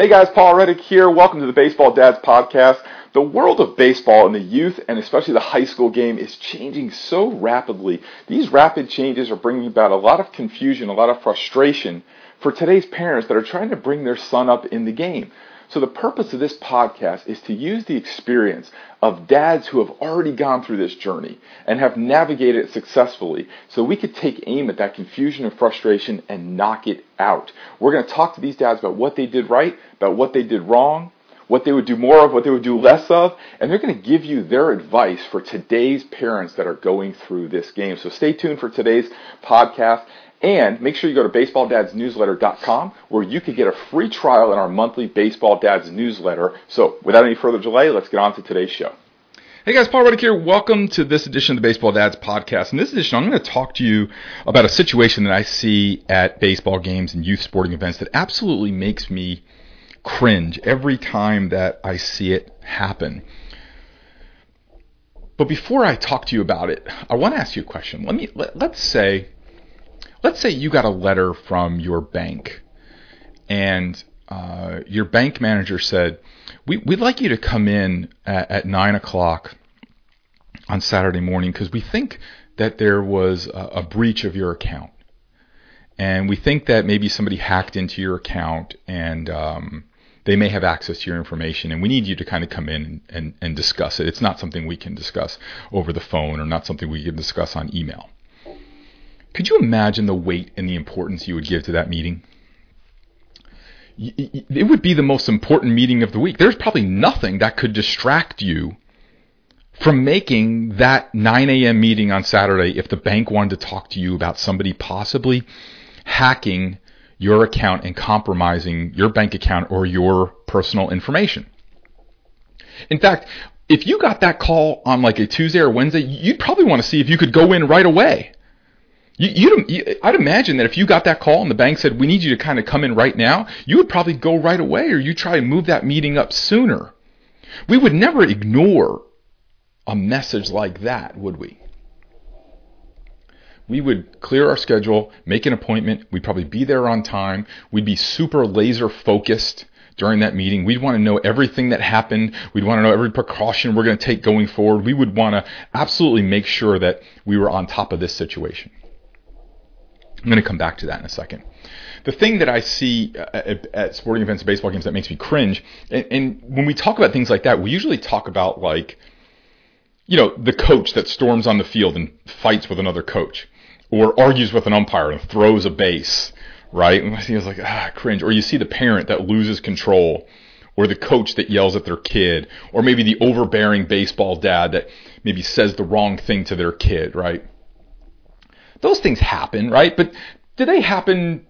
Hey guys, Paul Reddick here. Welcome to the Baseball Dads Podcast. The world of baseball and the youth, and especially the high school game, is changing so rapidly. These rapid changes are bringing about a lot of confusion, a lot of frustration for today's parents that are trying to bring their son up in the game. So, the purpose of this podcast is to use the experience of dads who have already gone through this journey and have navigated it successfully so we could take aim at that confusion and frustration and knock it out. We're going to talk to these dads about what they did right, about what they did wrong, what they would do more of, what they would do less of, and they're going to give you their advice for today's parents that are going through this game. So stay tuned for today's podcast. And make sure you go to baseballdadsnewsletter.com where you can get a free trial in our monthly Baseball Dads newsletter. So without any further delay, let's get on to today's show. Hey guys, Paul Reddick here. Welcome to this edition of the Baseball Dads podcast. In this edition, I'm going to talk to you about a situation that I see at baseball games and youth sporting events that absolutely makes me cringe every time that I see it happen. But before I talk to you about it, I want to ask you a question. Let me let, let's say let's say you got a letter from your bank and uh, your bank manager said, we, would like you to come in at, at 9 o'clock on Saturday morning because we think that there was a, a breach of your account. And we think that maybe somebody hacked into your account and um, they may have access to your information. And we need you to kind of come in and, and, and discuss it. It's not something we can discuss over the phone or not something we can discuss on email. Could you imagine the weight and the importance you would give to that meeting? It would be the most important meeting of the week. There's probably nothing that could distract you from making that 9 a.m. meeting on Saturday if the bank wanted to talk to you about somebody possibly hacking your account and compromising your bank account or your personal information. In fact, if you got that call on like a Tuesday or Wednesday, you'd probably want to see if you could go in right away you, you, I'd imagine that if you got that call and the bank said, we need you to kind of come in right now, you would probably go right away or you try to move that meeting up sooner. We would never ignore a message like that, would we? We would clear our schedule, make an appointment. We'd probably be there on time. We'd be super laser focused during that meeting. We'd want to know everything that happened. We'd want to know every precaution we're going to take going forward. We would want to absolutely make sure that we were on top of this situation. I'm going to come back to that in a second. The thing that I see at, at sporting events baseball games that makes me cringe, and, and when we talk about things like that, we usually talk about like, you know, the coach that storms on the field and fights with another coach, or argues with an umpire and throws a base, right? And I was like, ah, cringe. Or you see the parent that loses control, or the coach that yells at their kid, or maybe the overbearing baseball dad that maybe says the wrong thing to their kid, right? Those things happen, right? But do they happen,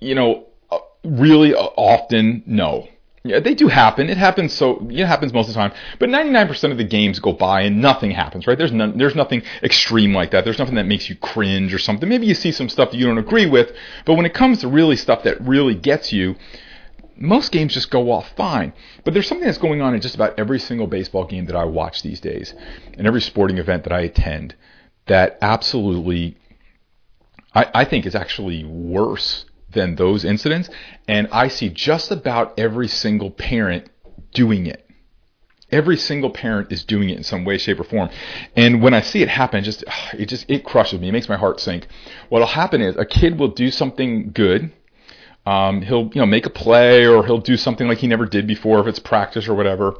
you know, uh, really uh, often? No. Yeah, they do happen. It happens so it happens most of the time. But 99% of the games go by and nothing happens, right? There's none, there's nothing extreme like that. There's nothing that makes you cringe or something. Maybe you see some stuff that you don't agree with, but when it comes to really stuff that really gets you, most games just go off fine. But there's something that's going on in just about every single baseball game that I watch these days, and every sporting event that I attend, that absolutely I, I think is actually worse than those incidents. And I see just about every single parent doing it. Every single parent is doing it in some way, shape, or form. And when I see it happen, just it just it crushes me. It makes my heart sink. What'll happen is a kid will do something good um, he'll you know make a play or he'll do something like he never did before if it's practice or whatever,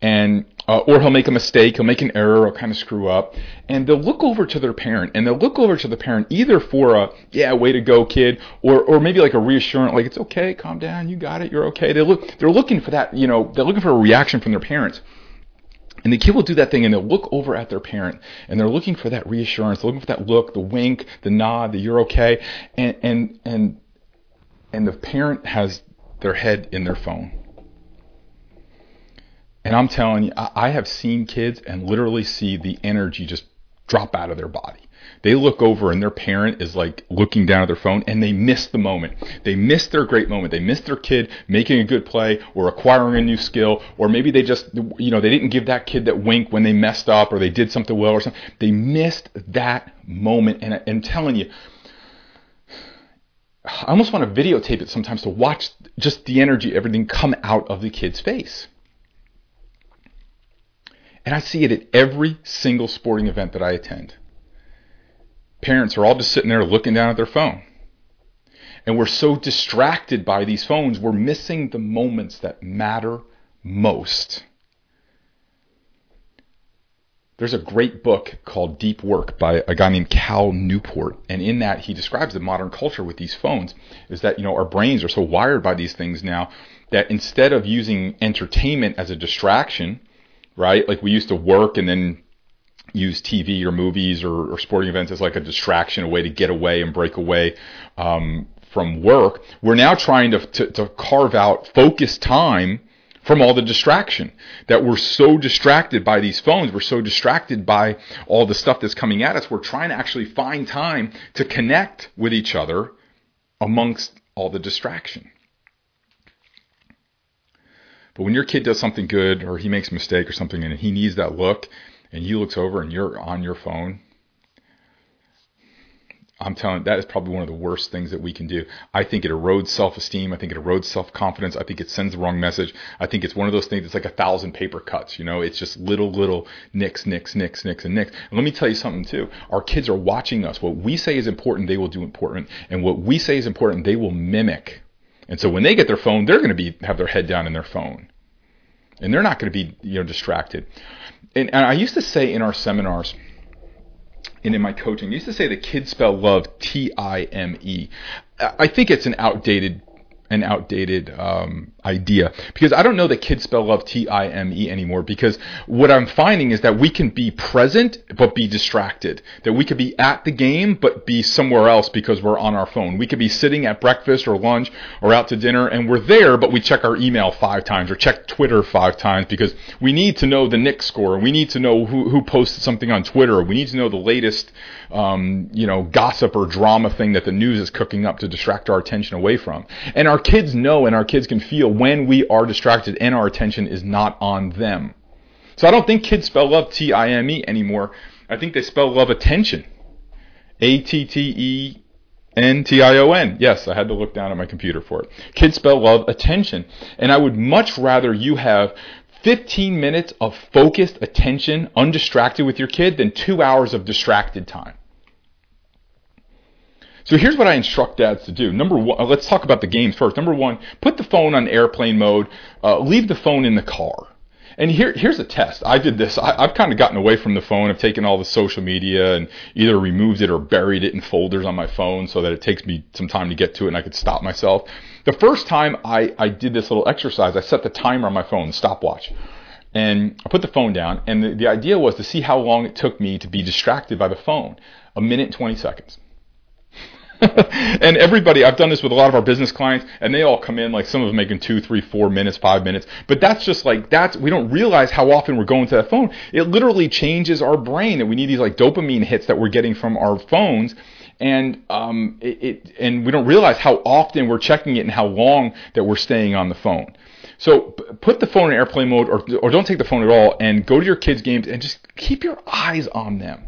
and uh, or he'll make a mistake, he'll make an error or kind of screw up, and they'll look over to their parent and they'll look over to the parent either for a yeah way to go kid or or maybe like a reassurance like it's okay, calm down, you got it, you're okay. They look they're looking for that you know they're looking for a reaction from their parents. And the kid will do that thing and they'll look over at their parent and they're looking for that reassurance, looking for that look, the wink, the nod, the you're okay. And, and, and and the parent has their head in their phone. And I'm telling you, I have seen kids and literally see the energy just drop out of their body. They look over and their parent is like looking down at their phone and they miss the moment. They miss their great moment. They miss their kid making a good play or acquiring a new skill or maybe they just, you know, they didn't give that kid that wink when they messed up or they did something well or something. They missed that moment. And I'm telling you, I almost want to videotape it sometimes to watch just the energy, everything come out of the kid's face. And I see it at every single sporting event that I attend. Parents are all just sitting there looking down at their phone. And we're so distracted by these phones, we're missing the moments that matter most. There's a great book called Deep Work by a guy named Cal Newport, and in that he describes the modern culture with these phones is that you know our brains are so wired by these things now that instead of using entertainment as a distraction, right? Like we used to work and then use TV or movies or, or sporting events as like a distraction, a way to get away and break away um, from work. We're now trying to, to, to carve out focused time from all the distraction. That we're so distracted by these phones, we're so distracted by all the stuff that's coming at us, we're trying to actually find time to connect with each other amongst all the distraction. But when your kid does something good or he makes a mistake or something and he needs that look and he looks over and you're on your phone, I'm telling you, that is probably one of the worst things that we can do. I think it erodes self esteem. I think it erodes self confidence. I think it sends the wrong message. I think it's one of those things that's like a thousand paper cuts. You know, it's just little, little nicks, nicks, nicks, nicks, and nicks. And let me tell you something too. Our kids are watching us. What we say is important, they will do important. And what we say is important, they will mimic. And so when they get their phone, they're going to be have their head down in their phone. And they're not going to be, you know, distracted. And, and I used to say in our seminars, and in my coaching. I used to say that kids spell love T I M E. I think it's an outdated an outdated um, idea because I don't know that kids spell love T I M E anymore. Because what I'm finding is that we can be present but be distracted. That we could be at the game but be somewhere else because we're on our phone. We could be sitting at breakfast or lunch or out to dinner and we're there but we check our email five times or check Twitter five times because we need to know the Knicks score. We need to know who, who posted something on Twitter. We need to know the latest, um, you know, gossip or drama thing that the news is cooking up to distract our attention away from. And our kids know and our kids can feel when we are distracted and our attention is not on them. So I don't think kids spell love T I M E anymore. I think they spell love attention. A T T E N T I O N. Yes, I had to look down at my computer for it. Kids spell love attention. And I would much rather you have 15 minutes of focused attention, undistracted with your kid, than two hours of distracted time. So here's what I instruct dads to do. Number one, uh, let's talk about the games first. Number one, put the phone on airplane mode. Uh, leave the phone in the car. And here, here's a test. I did this. I, have kind of gotten away from the phone. I've taken all the social media and either removed it or buried it in folders on my phone so that it takes me some time to get to it and I could stop myself. The first time I, I did this little exercise, I set the timer on my phone, stopwatch. And I put the phone down, and the, the idea was to see how long it took me to be distracted by the phone. A minute, 20 seconds. and everybody, I've done this with a lot of our business clients, and they all come in like some of them making two, three, four minutes, five minutes. But that's just like that's we don't realize how often we're going to that phone. It literally changes our brain, and we need these like dopamine hits that we're getting from our phones and um, it, it, and we don't realize how often we're checking it and how long that we're staying on the phone. So put the phone in airplane mode, or or don't take the phone at all, and go to your kids' games and just keep your eyes on them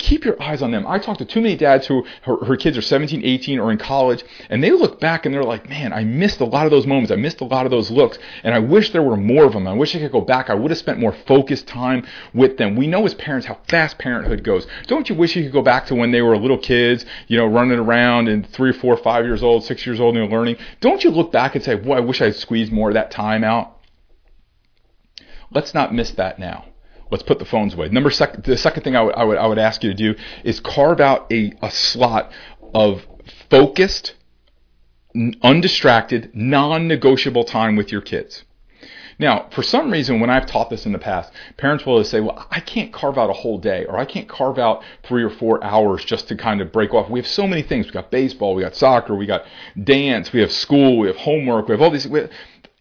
keep your eyes on them. I talk to too many dads who her, her, kids are 17, 18, or in college, and they look back and they're like, man, I missed a lot of those moments. I missed a lot of those looks, and I wish there were more of them. I wish I could go back. I would have spent more focused time with them. We know as parents how fast parenthood goes. Don't you wish you could go back to when they were little kids, you know, running around and three, four, five years old, six years old, and they're learning? Don't you look back and say, boy, I wish I would squeezed more of that time out? Let's not miss that now. Let's put the phones away. Number sec- the second thing I would, I would I would ask you to do is carve out a, a slot of focused, undistracted, non-negotiable time with your kids. Now, for some reason, when I've taught this in the past, parents will say, well, I can't carve out a whole day or I can't carve out three or four hours just to kind of break off. We have so many things. We got baseball, we got soccer, we got dance, we have school, we have homework, we have all these.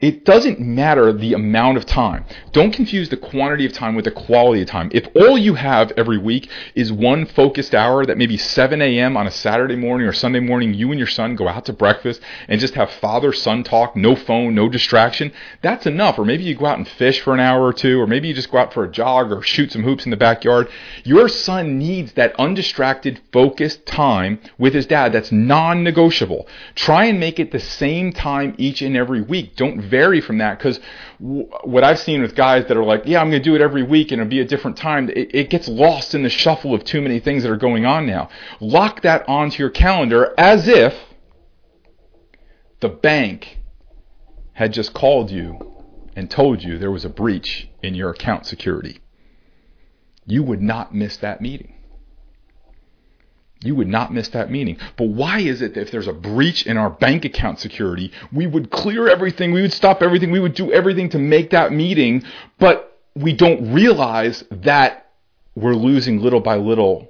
It doesn't matter the amount of time. Don't confuse the quantity of time with the quality of time. If all you have every week is one focused hour that maybe 7 a.m. on a Saturday morning or Sunday morning, you and your son go out to breakfast and just have father son talk, no phone, no distraction, that's enough. Or maybe you go out and fish for an hour or two, or maybe you just go out for a jog or shoot some hoops in the backyard. Your son needs that undistracted, focused time with his dad that's non negotiable. Try and make it the same time each and every week. Don't vary from that because w- what I've seen with guys that are like, yeah, I'm going to do it every week and it'll be a different time, it, it gets lost in the shuffle of too many things that are going on now. Lock that onto your calendar as if the bank had just called you and told you there was a breach in your account security. You would not miss that meeting. You would not miss that meeting. But why is it that if there's a breach in our bank account security, we would clear everything, we would stop everything, we would do everything to make that meeting, but we don't realize that we're losing little by little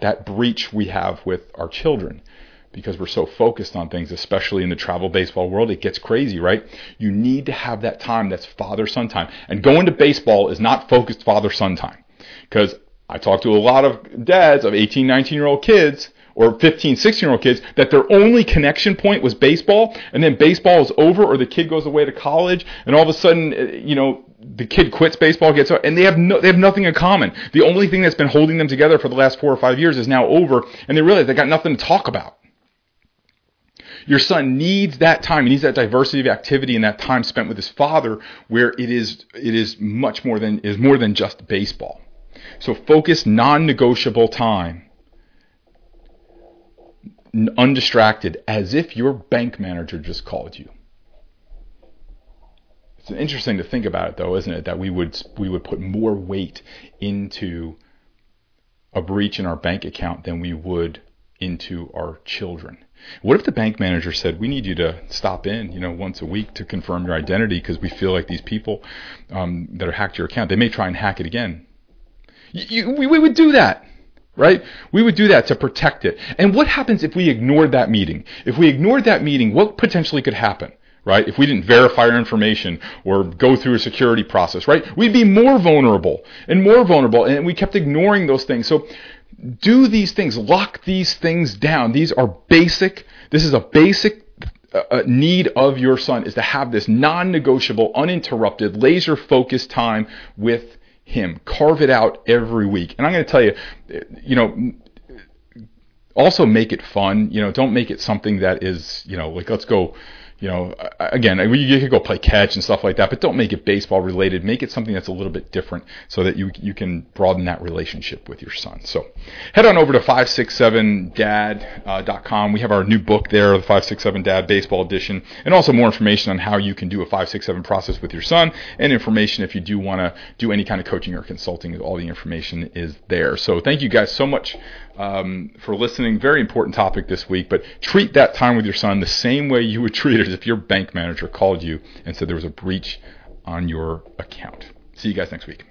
that breach we have with our children because we're so focused on things, especially in the travel baseball world. It gets crazy, right? You need to have that time that's father son time. And going to baseball is not focused father son time because I talk to a lot of dads of 18, 19 year old kids or 15, 16 year old kids that their only connection point was baseball and then baseball is over or the kid goes away to college and all of a sudden, uh, you know, the kid quits baseball, gets out, and they have no, they have nothing in common. The only thing that's been holding them together for the last four or five years is now over, and they realize they got nothing to talk about. Your son needs that time. He needs that diversity of activity and that time spent with his father, where it is it is much more than is more than just baseball. So focus non-negotiable time. Undistracted, as if your bank manager just called you. It's interesting to think about it, though, isn't it? That we would we would put more weight into a breach in our bank account than we would into our children. What if the bank manager said, "We need you to stop in, you know, once a week to confirm your identity because we feel like these people um, that are hacked your account, they may try and hack it again." You, we, we would do that, right? We would do that to protect it. And what happens if we ignored that meeting? If we ignored that meeting, what potentially could happen? Right? If we didn't verify our information or go through a security process, right? We'd be more vulnerable and more vulnerable. And we kept ignoring those things. So do these things, lock these things down. These are basic. This is a basic uh, uh need of your son is to have this non-negotiable, uninterrupted, laser-focused time with him. Carve it out every week. And I'm going to tell you, you know, also make it fun. You know, don't make it something that is, you know, like let's go you know, again, you could go play catch and stuff like that, but don't make it baseball related. Make it something that's a little bit different so that you you can broaden that relationship with your son. So head on over to 567dad.com. Uh, we have our new book there, the 567 Dad Baseball Edition, and also more information on how you can do a 567 process with your son and information if you do want to do any kind of coaching or consulting. All the information is there. So thank you guys so much um, for listening. Very important topic this week, but treat that time with your son the same way you would treat it if your bank manager called you and said there was a breach on your account. See you guys next week.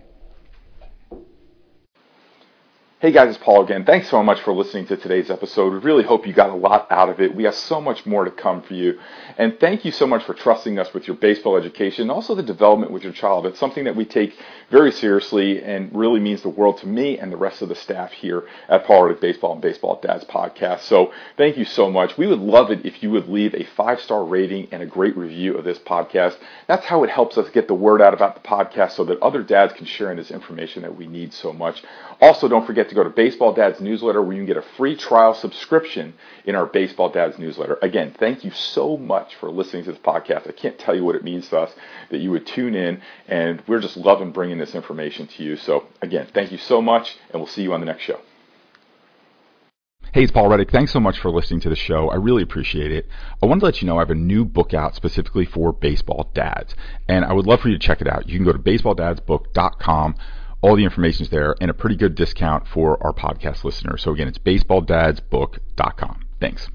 Hey guys, it's Paul again. Thanks so much for listening to today's episode. We really hope you got a lot out of it. We have so much more to come for you. And thank you so much for trusting us with your baseball education and also the development with your child. It's something that we take very seriously and really means the world to me and the rest of the staff here at Paul Reddick Baseball and Baseball Dads podcast. So thank you so much. We would love it if you would leave a five star rating and a great review of this podcast. That's how it helps us get the word out about the podcast so that other dads can share in this information that we need so much. Also, don't forget to go to Baseball Dad's newsletter where you can get a free trial subscription in our Baseball Dad's newsletter. Again, thank you so much for listening to this podcast. I can't tell you what it means to us that you would tune in, and we're just loving bringing this information to you. So, again, thank you so much, and we'll see you on the next show. Hey, it's Paul Reddick. Thanks so much for listening to the show. I really appreciate it. I wanted to let you know I have a new book out specifically for baseball dads, and I would love for you to check it out. You can go to baseballdadsbook.com all the information is there and a pretty good discount for our podcast listeners. So again, it's baseballdadsbook.com. Thanks.